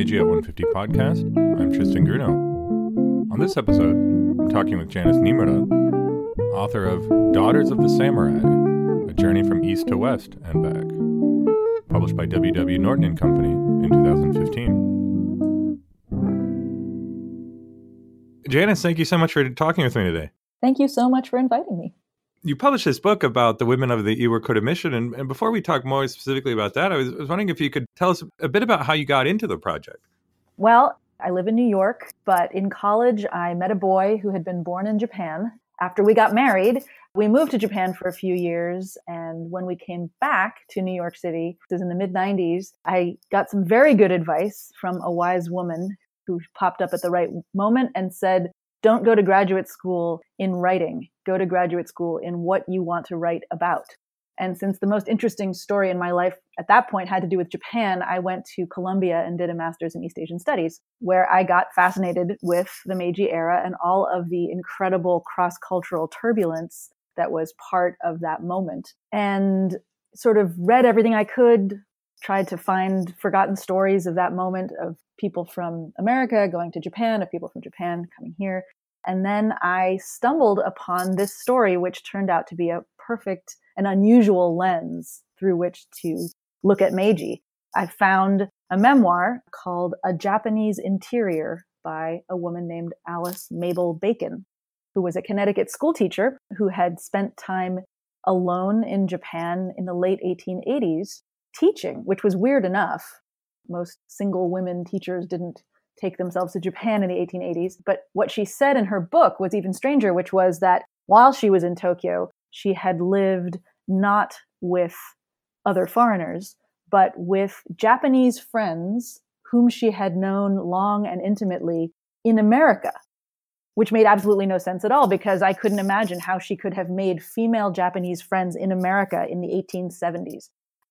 Meiji at 150 podcast. I'm Tristan Grunow. On this episode, I'm talking with Janice Nimura, author of Daughters of the Samurai A Journey from East to West and Back, published by W.W. Norton and Company in 2015. Janice, thank you so much for talking with me today. Thank you so much for inviting me you published this book about the women of the Iwakura mission. And, and before we talk more specifically about that, I was, I was wondering if you could tell us a bit about how you got into the project. Well, I live in New York, but in college, I met a boy who had been born in Japan. After we got married, we moved to Japan for a few years. And when we came back to New York City, this is in the mid 90s, I got some very good advice from a wise woman who popped up at the right moment and said, don't go to graduate school in writing. Go to graduate school in what you want to write about. And since the most interesting story in my life at that point had to do with Japan, I went to Columbia and did a master's in East Asian Studies, where I got fascinated with the Meiji era and all of the incredible cross cultural turbulence that was part of that moment. And sort of read everything I could, tried to find forgotten stories of that moment of people from America going to Japan, of people from Japan coming here. And then I stumbled upon this story, which turned out to be a perfect and unusual lens through which to look at Meiji. I found a memoir called A Japanese Interior by a woman named Alice Mabel Bacon, who was a Connecticut schoolteacher who had spent time alone in Japan in the late 1880s teaching, which was weird enough. Most single women teachers didn't take themselves to Japan in the 1880s. But what she said in her book was even stranger, which was that while she was in Tokyo, she had lived not with other foreigners, but with Japanese friends whom she had known long and intimately in America, which made absolutely no sense at all because I couldn't imagine how she could have made female Japanese friends in America in the 1870s.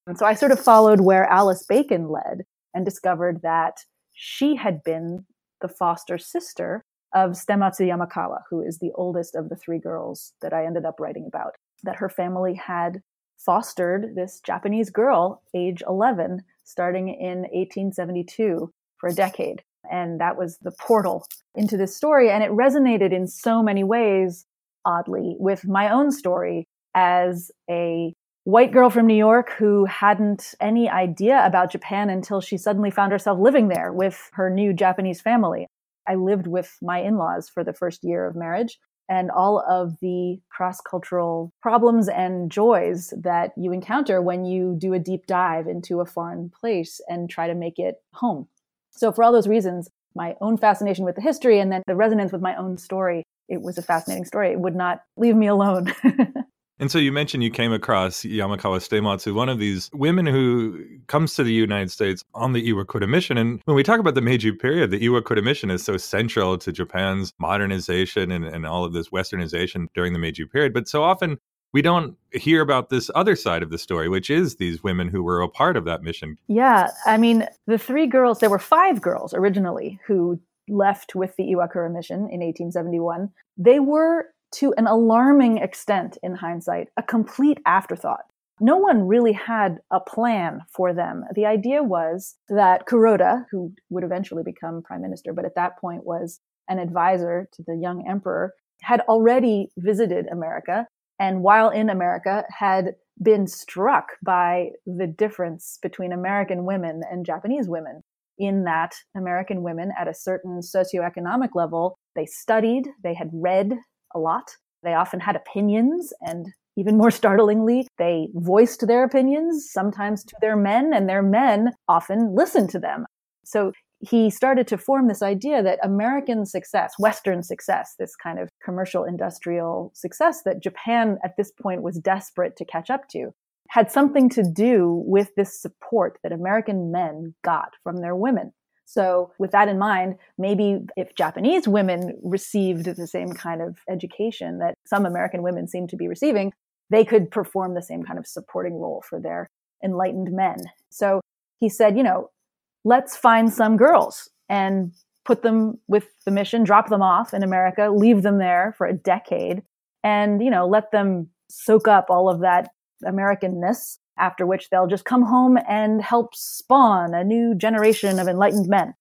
And so I sort of followed where Alice Bacon led and discovered that she had been the foster sister of Sutematsu Yamakawa, who is the oldest of the three girls that I ended up writing about. That her family had fostered this Japanese girl, age 11, starting in 1872 for a decade. And that was the portal into this story. And it resonated in so many ways, oddly, with my own story as a white girl from New York who hadn't any idea about Japan until she suddenly found herself living there with her new Japanese family. I lived with my in laws for the first year of marriage, and all of the cross cultural problems and joys that you encounter when you do a deep dive into a foreign place and try to make it home. So, for all those reasons, my own fascination with the history and then the resonance with my own story, it was a fascinating story. It would not leave me alone. And so you mentioned you came across Yamakawa Suematsu, one of these women who comes to the United States on the Iwakura mission. And when we talk about the Meiji period, the Iwakura mission is so central to Japan's modernization and, and all of this westernization during the Meiji period. But so often we don't hear about this other side of the story, which is these women who were a part of that mission. Yeah. I mean, the three girls, there were five girls originally who left with the Iwakura mission in 1871. They were to an alarming extent in hindsight, a complete afterthought. No one really had a plan for them. The idea was that Kuroda, who would eventually become prime minister, but at that point was an advisor to the young emperor, had already visited America and while in America had been struck by the difference between American women and Japanese women in that American women at a certain socioeconomic level, they studied, they had read, a lot. They often had opinions, and even more startlingly, they voiced their opinions, sometimes to their men, and their men often listened to them. So he started to form this idea that American success, Western success, this kind of commercial industrial success that Japan at this point was desperate to catch up to, had something to do with this support that American men got from their women. So, with that in mind, maybe if Japanese women received the same kind of education that some American women seem to be receiving, they could perform the same kind of supporting role for their enlightened men. So, he said, you know, let's find some girls and put them with the mission, drop them off in America, leave them there for a decade, and, you know, let them soak up all of that Americanness after which they'll just come home and help spawn a new generation of enlightened men.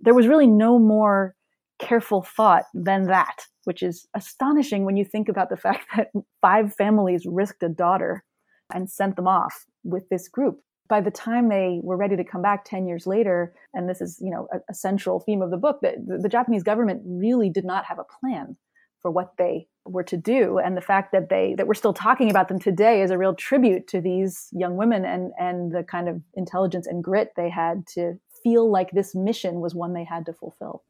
There was really no more careful thought than that, which is astonishing when you think about the fact that five families risked a daughter and sent them off with this group. By the time they were ready to come back 10 years later, and this is, you know, a, a central theme of the book, that the, the Japanese government really did not have a plan for what they were to do and the fact that they that we're still talking about them today is a real tribute to these young women and and the kind of intelligence and grit they had to feel like this mission was one they had to fulfill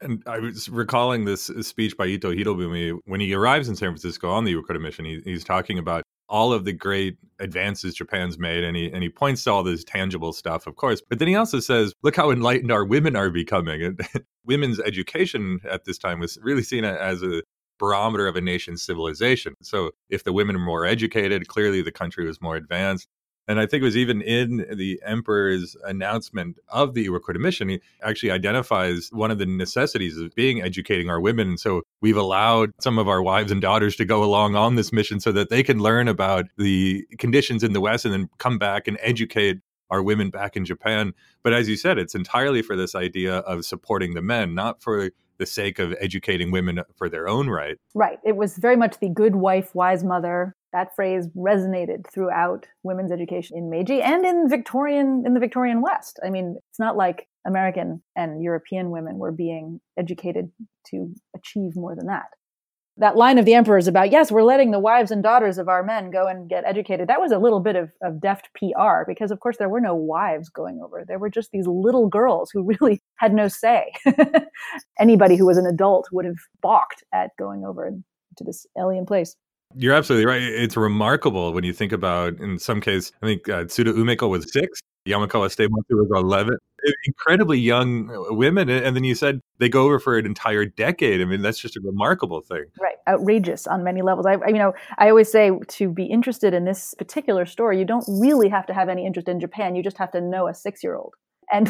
and I was recalling this speech by Ito Hirobumi when he arrives in San Francisco on the Iwakura mission. He, he's talking about all of the great advances Japan's made, and he and he points to all this tangible stuff, of course. But then he also says, "Look how enlightened our women are becoming." And women's education at this time was really seen as a barometer of a nation's civilization. So if the women were more educated, clearly the country was more advanced. And I think it was even in the emperor's announcement of the Iwakura mission, he actually identifies one of the necessities of being educating our women. So we've allowed some of our wives and daughters to go along on this mission so that they can learn about the conditions in the West and then come back and educate our women back in Japan. But as you said, it's entirely for this idea of supporting the men, not for the sake of educating women for their own right. Right. It was very much the good wife, wise mother. That phrase resonated throughout women's education in Meiji and in Victorian in the Victorian West. I mean, it's not like American and European women were being educated to achieve more than that that line of the emperor is about yes we're letting the wives and daughters of our men go and get educated. That was a little bit of, of deft pr because of course there were no wives going over. There were just these little girls who really had no say. Anybody who was an adult would have balked at going over to this alien place. You're absolutely right. It's remarkable when you think about, in some case, I think uh, Tsuda Umeko was six, Yamakawa Suematsu was 11. Incredibly young uh, women. And then you said they go over for an entire decade. I mean, that's just a remarkable thing. Right. Outrageous on many levels. I, I, you know, I always say to be interested in this particular story, you don't really have to have any interest in Japan. You just have to know a six year old and,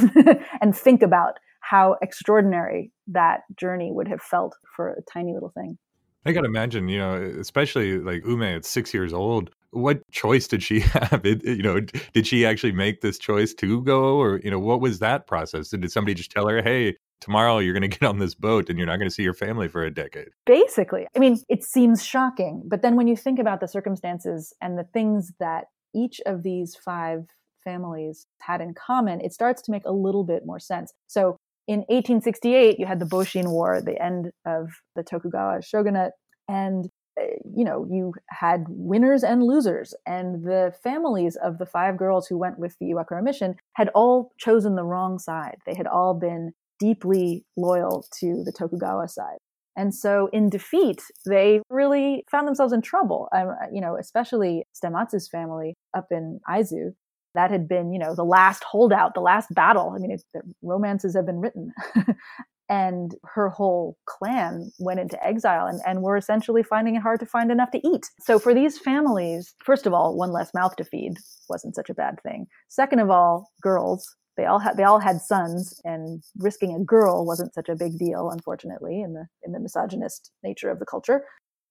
and think about how extraordinary that journey would have felt for a tiny little thing. I got to imagine, you know, especially like Ume at six years old, what choice did she have? It, you know, did she actually make this choice to go, or you know, what was that process? Did somebody just tell her, "Hey, tomorrow you're going to get on this boat and you're not going to see your family for a decade"? Basically, I mean, it seems shocking, but then when you think about the circumstances and the things that each of these five families had in common, it starts to make a little bit more sense. So in 1868, you had the Boshin War, the end of the Tokugawa shogunate, and you know you had winners and losers, and the families of the five girls who went with the Iwakura mission had all chosen the wrong side. They had all been deeply loyal to the Tokugawa side. And so in defeat, they really found themselves in trouble. Um, you know, especially Suematsu's family up in Aizu that had been, you know, the last holdout, the last battle. I mean, romances have been written. and her whole clan went into exile and, and were essentially finding it hard to find enough to eat. So for these families, first of all, one less mouth to feed wasn't such a bad thing. Second of all, girls, they all had they all had sons and risking a girl wasn't such a big deal unfortunately in the in the misogynist nature of the culture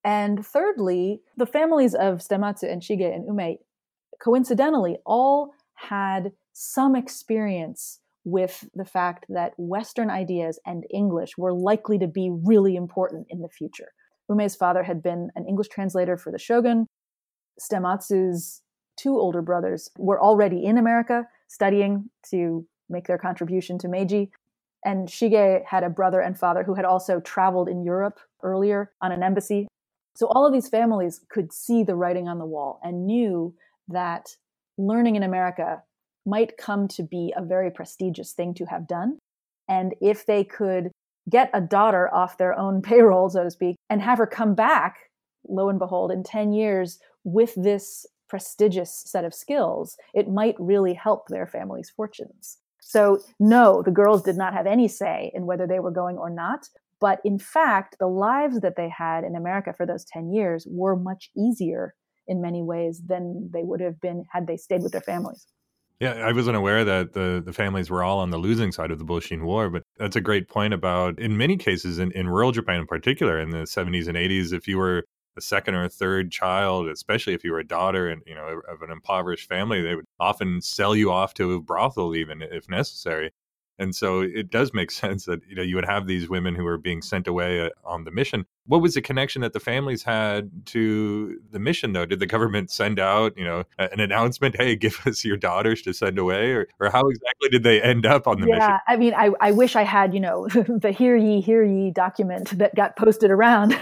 and thirdly the families of Suematsu and Shige and Ume coincidentally all had some experience with the fact that Western ideas and English were likely to be really important in the future. Ume's father had been an English translator for the shogun. Sutematsu's two older brothers were already in America studying to make their contribution to Meiji. And Shige had a brother and father who had also traveled in Europe earlier on an embassy. So all of these families could see the writing on the wall and knew that learning in America might come to be a very prestigious thing to have done. And if they could get a daughter off their own payroll, so to speak, and have her come back, lo and behold, in 10 years with this prestigious set of skills, it might really help their family's fortunes. So, no, the girls did not have any say in whether they were going or not. But in fact, the lives that they had in America for those 10 years were much easier in many ways than they would have been had they stayed with their families. Yeah, I wasn't aware that the, the families were all on the losing side of the Boshin War, but that's a great point about, in many cases, in, in rural Japan in particular, in the 70s and 80s, if you were a second or third child, especially if you were a daughter and you know of an impoverished family, they would often sell you off to a brothel even if necessary. And so it does make sense that you know you would have these women who are being sent away uh, on the mission. What was the connection that the families had to the mission, though? Did the government send out, you know, an announcement, "Hey, give us your daughters to send away," or, or how exactly did they end up on the yeah, mission? Yeah, I mean, I, I wish I had, you know, the "Hear ye, hear ye" document that got posted around.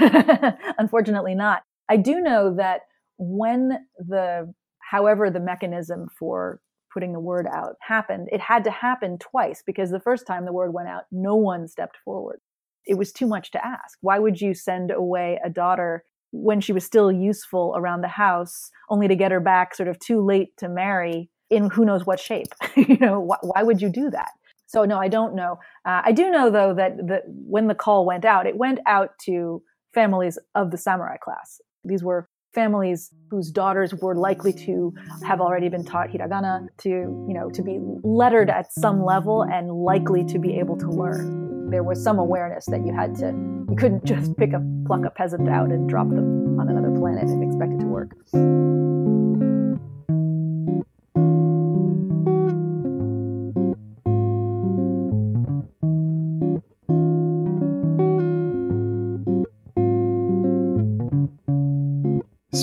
Unfortunately, not. I do know that when the, however, the mechanism for putting the word out happened, it had to happen twice because the first time the word went out, no one stepped forward. It was too much to ask. Why would you send away a daughter when she was still useful around the house, only to get her back sort of too late to marry in who knows what shape? you know, wh- why would you do that? So no, I don't know. Uh, I do know though that that when the call went out, it went out to families of the samurai class. These were families whose daughters were likely to have already been taught hiragana to you know to be lettered at some level and likely to be able to learn. There was some awareness that you had to you couldn't just pick a pluck a peasant out and drop them on another planet and expect it to work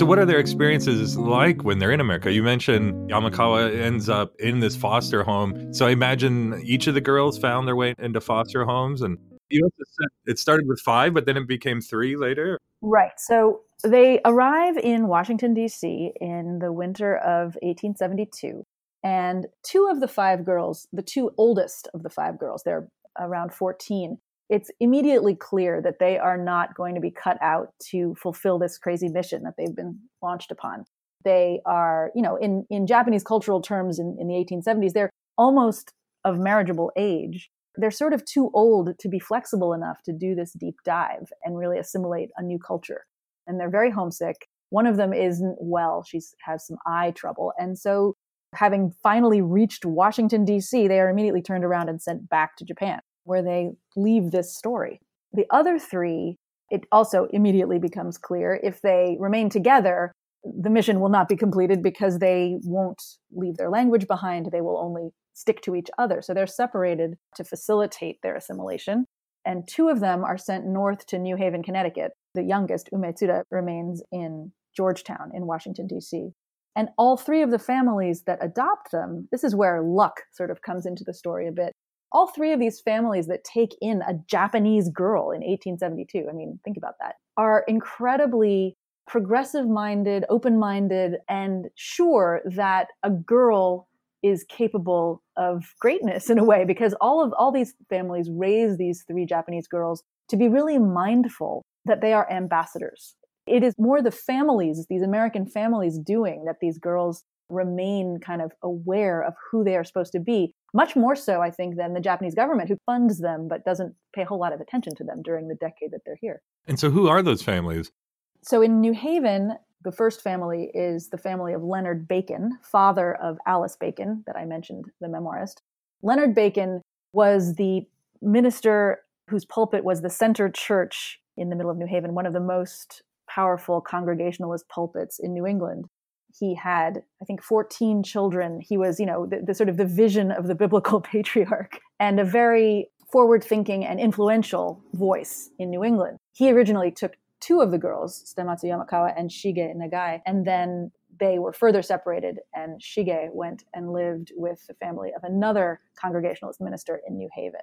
So, what are their experiences like when they're in America? You mentioned Yamakawa ends up in this foster home. So, I imagine each of the girls found their way into foster homes. And you said it started with five, but then it became three later. Right. So, they arrive in Washington, D.C. in the winter of 1872. And two of the five girls, the two oldest of the five girls, they're around 14, it's immediately clear that they are not going to be cut out to fulfill this crazy mission that they've been launched upon. They are, you know, in, in Japanese cultural terms in, in the 1870s, they're almost of marriageable age. They're sort of too old to be flexible enough to do this deep dive and really assimilate a new culture. And they're very homesick. One of them isn't well. She has some eye trouble. And so, having finally reached Washington, D.C., they are immediately turned around and sent back to Japan where they leave this story. The other three, it also immediately becomes clear if they remain together, the mission will not be completed because they won't leave their language behind. They will only stick to each other. So they're separated to facilitate their assimilation. And two of them are sent north to New Haven, Connecticut. The youngest, Ume Tsuda, remains in Georgetown in Washington, D.C. And all three of the families that adopt them, this is where luck sort of comes into the story a bit all three of these families that take in a Japanese girl in 1872, I mean, think about that, are incredibly progressive minded, open minded, and sure that a girl is capable of greatness in a way because all of all these families raise these three Japanese girls to be really mindful that they are ambassadors. It is more the families, these American families doing that these girls remain kind of aware of who they are supposed to be much more so, I think, than the Japanese government, who funds them but doesn't pay a whole lot of attention to them during the decade that they're here. And so, who are those families? So, in New Haven, the first family is the family of Leonard Bacon, father of Alice Bacon, that I mentioned, the memoirist. Leonard Bacon was the minister whose pulpit was the center church in the middle of New Haven, one of the most powerful Congregationalist pulpits in New England he had i think 14 children. He was you know the, the, sort of the vision of the biblical patriarch and a very forward thinking and influential voice in new england. He originally took two of the girls Tsunematsu yamakawa and shige nagai and then they were further separated and shige went and lived with the family of another congregationalist minister in new haven.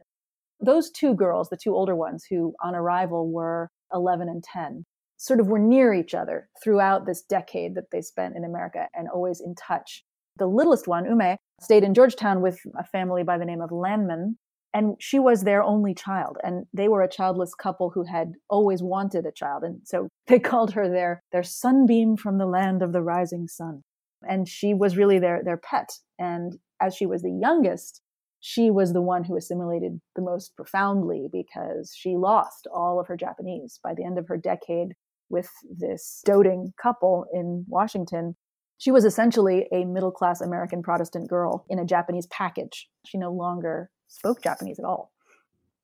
Those two girls the two older ones who on arrival were 11 and 10 sort of were near each other throughout this decade that they spent in America and always in touch. The littlest one, Ume, stayed in Georgetown with a family by the name of Lanman, and she was their only child. And they were a childless couple who had always wanted a child. And so they called her their, their sunbeam from the land of the rising sun. And she was really their, their pet. And as she was the youngest, she was the one who assimilated the most profoundly because she lost all of her Japanese. By the end of her decade, with this doting couple in Washington. She was essentially a middle class American Protestant girl in a Japanese package. She no longer spoke Japanese at all.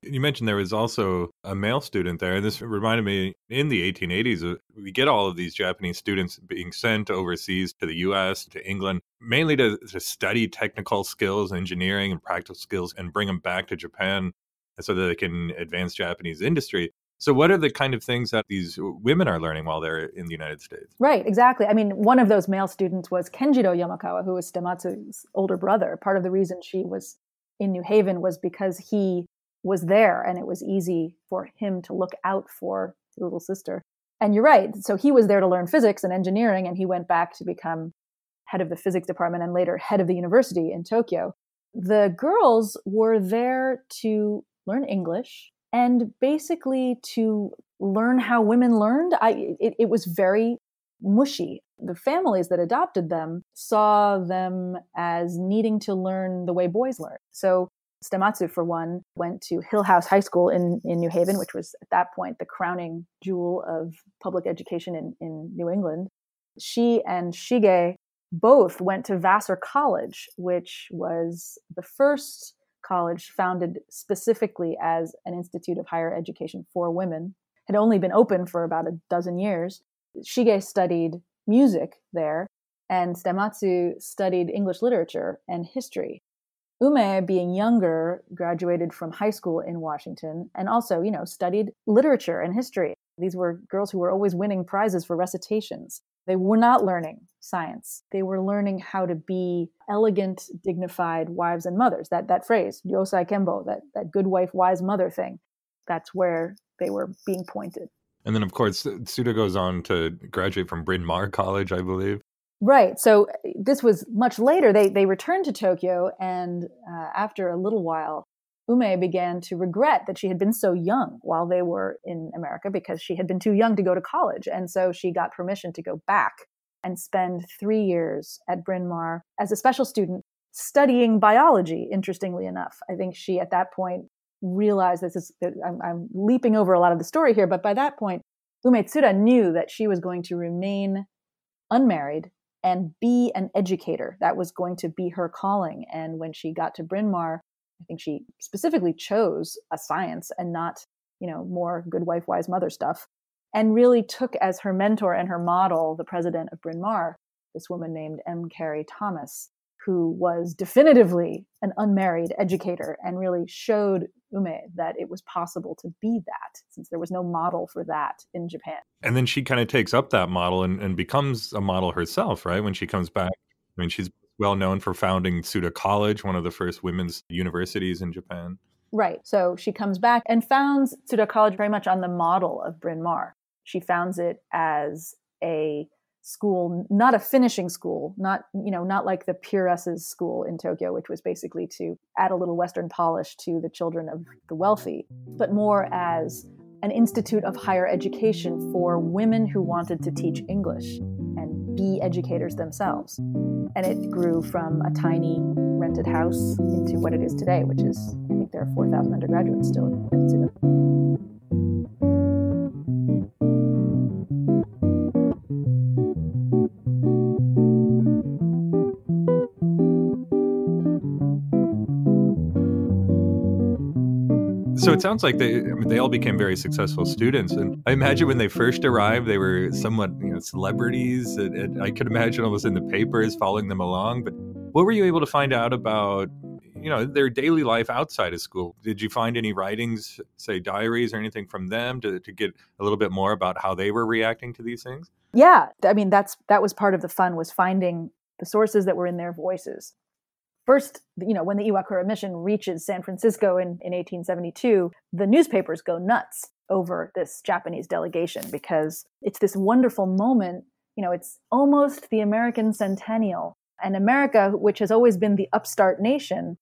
You mentioned there was also a male student there. This reminded me in the 1880s, uh, we get all of these Japanese students being sent overseas to the US, to England, mainly to, to study technical skills, engineering, and practical skills, and bring them back to Japan so that they can advance Japanese industry. So, what are the kind of things that these women are learning while they're in the United States? Right, exactly. I mean, one of those male students was Kenjiro Yamakawa, who was Shimatsu's older brother. Part of the reason she was in New Haven was because he was there and it was easy for him to look out for his little sister. And you're right. So he was there to learn physics and engineering, and he went back to become head of the physics department and later head of the university in Tokyo. The girls were there to learn English and basically to learn how women learned. I, it, it was very mushy. The families that adopted them saw them as needing to learn the way boys learn. So Shimatsu, for one, went to Hillhouse High School in, in New Haven, which was at that point the crowning jewel of public education in, in New England. She and Shige both went to Vassar College, which was the first college founded specifically as an institute of higher education for women. Had only been open for about a dozen years. Shige studied music there, and Shimatsu studied English literature and history. Ume, being younger, graduated from high school in Washington and also, you know, studied literature and history. These were girls who were always winning prizes for recitations. They were not learning science. They were learning how to be elegant, dignified wives and mothers. That that phrase, Ryosai Kenbo, that, that good wife, wise mother thing, that's where they were being pointed. And then, of course, Tsuda goes on to graduate from Bryn Mawr College, I believe. Right. So this was much later. They they returned to Tokyo, and uh, after a little while, Ume began to regret that she had been so young while they were in America because she had been too young to go to college, and so she got permission to go back and spend three years at Bryn Mawr as a special student studying biology. Interestingly enough, I think she at that point realized this is I'm, I'm leaping over a lot of the story here, but by that point, Ume Tsuda knew that she was going to remain unmarried and be an educator. That was going to be her calling. And when she got to Bryn Mawr, I think she specifically chose a science and not, you know, more good wife, wise mother stuff, and really took as her mentor and her model the president of Bryn Mawr, this woman named M. Carey Thomas, who was definitively an unmarried educator and really showed Ume that it was possible to be that since there was no model for that in Japan. And then she kind of takes up that model and, and becomes a model herself, right? When she comes back. I mean, she's well known for founding Tsuda College, one of the first women's universities in Japan. Right. So she comes back and founds Tsuda College very much on the model of Bryn Mawr. She founds it as a school, not a finishing school, not you know, not like the Peeresses school in Tokyo, which was basically to add a little Western polish to the children of the wealthy, but more as an institute of higher education for women who wanted to teach English and be educators themselves. And it grew from a tiny rented house into what it is today, which is, I think there are 4,000 undergraduates still in Tsuda. So it sounds like they I mean, they all became very successful students, and I imagine when they first arrived, they were somewhat know celebrities. And, and I could imagine almost in the papers following them along. But what were you able to find out about you know their daily life outside of school? Did you find any writings, say diaries or anything from them, to to get a little bit more about how they were reacting to these things? Yeah, I mean that's that was part of the fun was finding the sources that were in their voices first, you know, when the Iwakura mission reaches San Francisco in, in 1872, the newspapers go nuts over this Japanese delegation because it's this wonderful moment. You know, it's almost the American centennial. And America, which has always been the upstart nation,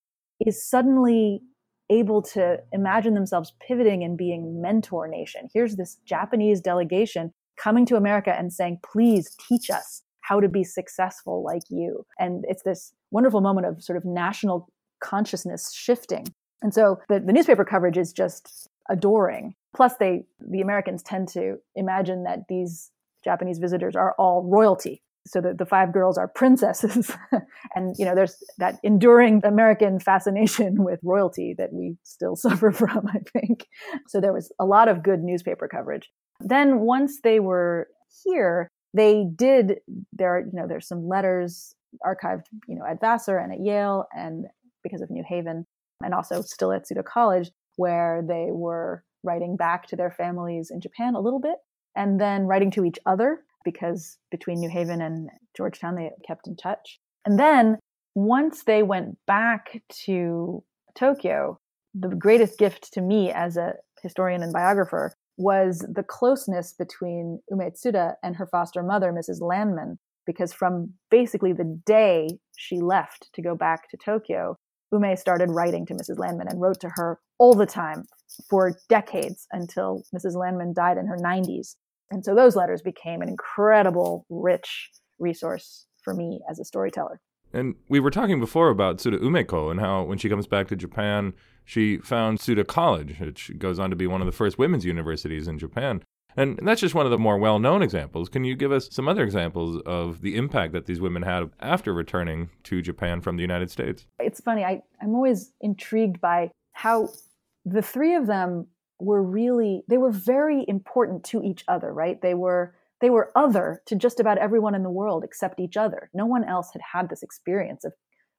is suddenly able to imagine themselves pivoting and being mentor nation. Here's this Japanese delegation coming to America and saying, please teach us how to be successful like you. And it's this wonderful moment of sort of national consciousness shifting. And so the, the newspaper coverage is just adoring. Plus, they the Americans tend to imagine that these Japanese visitors are all royalty. so the, the five girls are princesses. And you know there's that enduring american fascination with royalty that we still suffer from i think. So there was a lot of good newspaper coverage. Then once they were here they did there are, you know there's some letters archived you know at vassar and at yale and because of new haven and also still at Tsuda College, where they were writing back to their families in Japan a little bit and then writing to each other because between New Haven and Georgetown, they kept in touch. And then once they went back to Tokyo, the greatest gift to me as a historian and biographer was the closeness between Ume Tsuda and her foster mother, Mrs. Lanman, because from basically the day she left to go back to Tokyo, Ume started writing to Mrs. Lanman and wrote to her all the time for decades until Mrs. Lanman died in her 90s. And so those letters became an incredible, rich resource for me as a storyteller. And we were talking before about Tsuda Umeko and how when she comes back to Japan, she found Tsuda College, which goes on to be one of the first women's universities in Japan. And that's just one of the more well known examples. Can you give us some other examples of the impact that these women had after returning to Japan from the United States? It's funny, I, I'm always intrigued by how the three of them were really they were very important to each other, right? They were they were other to just about everyone in the world except each other. No one else had had this experience of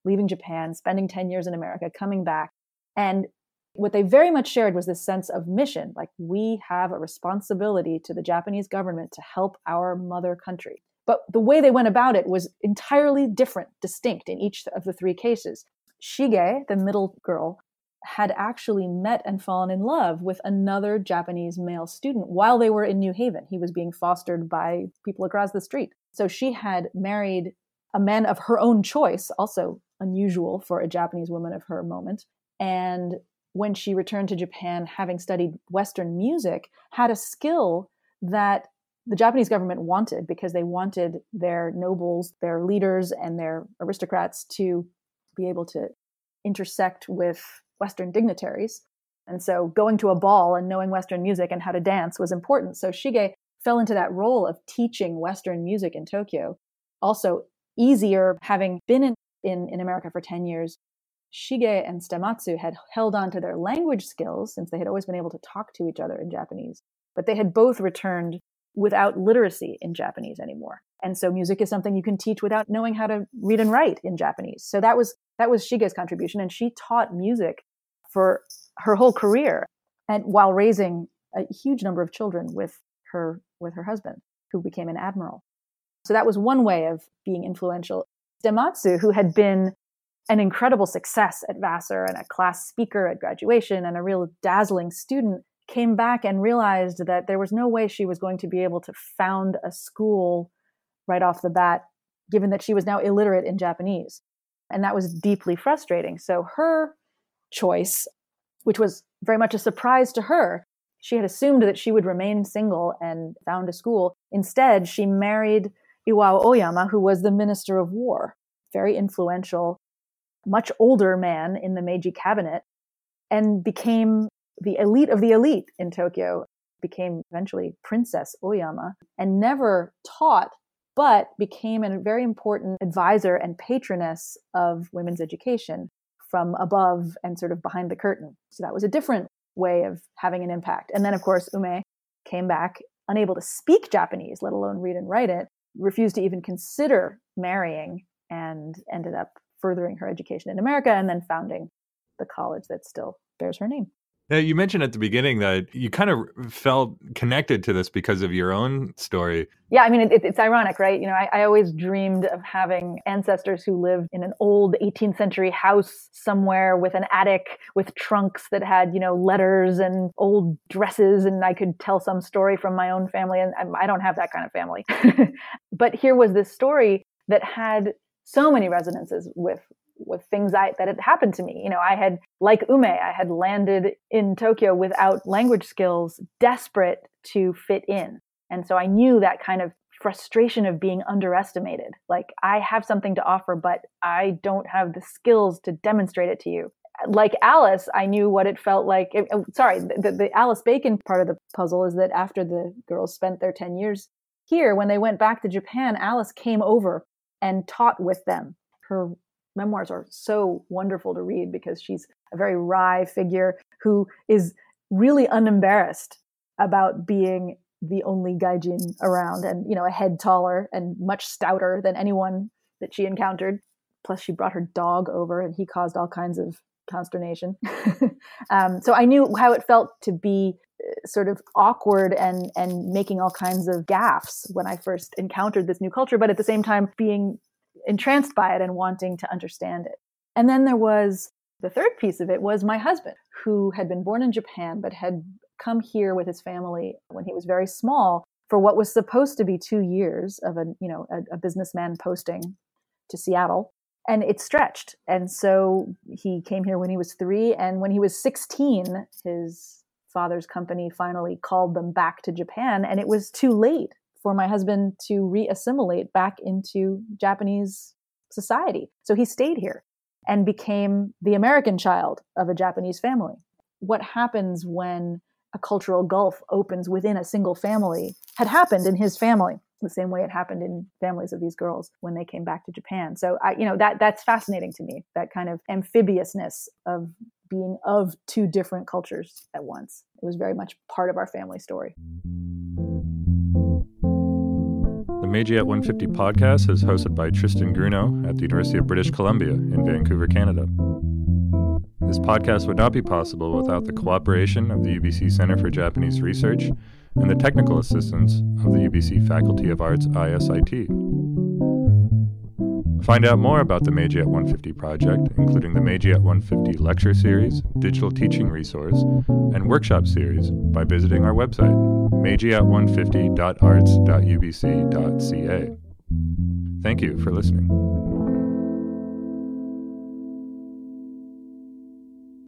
leaving Japan, spending 10 years in America, coming back. And what they very much shared was this sense of mission like we have a responsibility to the Japanese government to help our mother country. But the way they went about it was entirely different, distinct in each of the three cases. Shige, the middle girl, had actually met and fallen in love with another Japanese male student while they were in New Haven. He was being fostered by people across the street. So she had married a man of her own choice, also unusual for a Japanese woman of her moment. And when she returned to Japan, having studied Western music, had a skill that the Japanese government wanted because they wanted their nobles, their leaders, and their aristocrats to be able to intersect with Western dignitaries. And so going to a ball and knowing Western music and how to dance was important. So Shige fell into that role of teaching Western music in Tokyo. Also, easier having been in, in, in America for 10 years, Shige and Sutematsu had held on to their language skills since they had always been able to talk to each other in Japanese, but they had both returned without literacy in Japanese anymore. And so music is something you can teach without knowing how to read and write in Japanese. So that was that was Shige's contribution and she taught music for her whole career and while raising a huge number of children with her with her husband who became an admiral. So that was one way of being influential. Sutematsu, who had been an incredible success at Vassar and a class speaker at graduation and a real dazzling student, came back and realized that there was no way she was going to be able to found a school right off the bat, given that she was now illiterate in Japanese. And that was deeply frustrating. So her choice, which was very much a surprise to her, she had assumed that she would remain single and found a school. Instead, she married Iwao Oyama, who was the minister of war, very influential much older man in the Meiji cabinet and became the elite of the elite in Tokyo, became eventually Princess Oyama, and never taught, but became a very important advisor and patroness of women's education from above and sort of behind the curtain. So that was a different way of having an impact. And then, of course, Ume came back unable to speak Japanese, let alone read and write it, refused to even consider marrying, and ended up furthering her education in America and then founding the college that still bears her name. Now, you mentioned at the beginning that you kind of felt connected to this because of your own story. Yeah, I mean, it, it's ironic, right? You know, I, I, always dreamed of having ancestors who lived in an old 18th century house somewhere with an attic with trunks that had, you know, letters and old dresses, and I could tell some story from my own family. And I, I don't have that kind of family. but here was this story that had so many resonances with with things I, that had happened to me. You know, I had, like Ume, I had landed in Tokyo without language skills, desperate to fit in. And so I knew that kind of frustration of being underestimated. Like, I have something to offer, but I don't have the skills to demonstrate it to you. Like Alice, I knew what it felt like. Oh, sorry, the, the Alice Bacon part of the puzzle is that after the girls spent their 10 years here, when they went back to Japan, Alice came over and taught with them. Her memoirs are so wonderful to read because she's a very wry figure who is really unembarrassed about being the only gaijin around and you know a head taller and much stouter than anyone that she encountered. Plus she brought her dog over and he caused all kinds of consternation. Um, so i knew how it felt to be uh, sort of awkward and and making all kinds of gaffes when i first encountered this new culture but at the same time being entranced by it and wanting to understand it. And then there was the third piece of it was my husband who had been born in japan but had come here with his family when he was very small for what was supposed to be two years of a you know a, a businessman posting to Seattle. And it stretched. And so he came here when he was three. And when he was 16 his father's company finally called them back to japan. And it was too late for my husband to re-assimilate back into japanese society so he stayed here and became the american child of a japanese family what happens when a cultural gulf opens within a single family had happened in his family the same way it happened in families of these girls when they came back to Japan. So I, you know, that that's fascinating to me. That kind of amphibiousness of being of two different cultures at once. It was very much part of our family story. Meiji at 150 podcast is hosted by Tristan Grunow at the University of British Columbia in Vancouver, Canada. This podcast would not be possible without the cooperation of the UBC Center for Japanese Research and the technical assistance of the UBC Faculty of Arts ISIT. Find out more about the Meiji at 150 project, including the Meiji at 150 lecture series, digital teaching resource, and workshop series by visiting our website, meijiat150.arts.ubc.ca. Thank you for listening.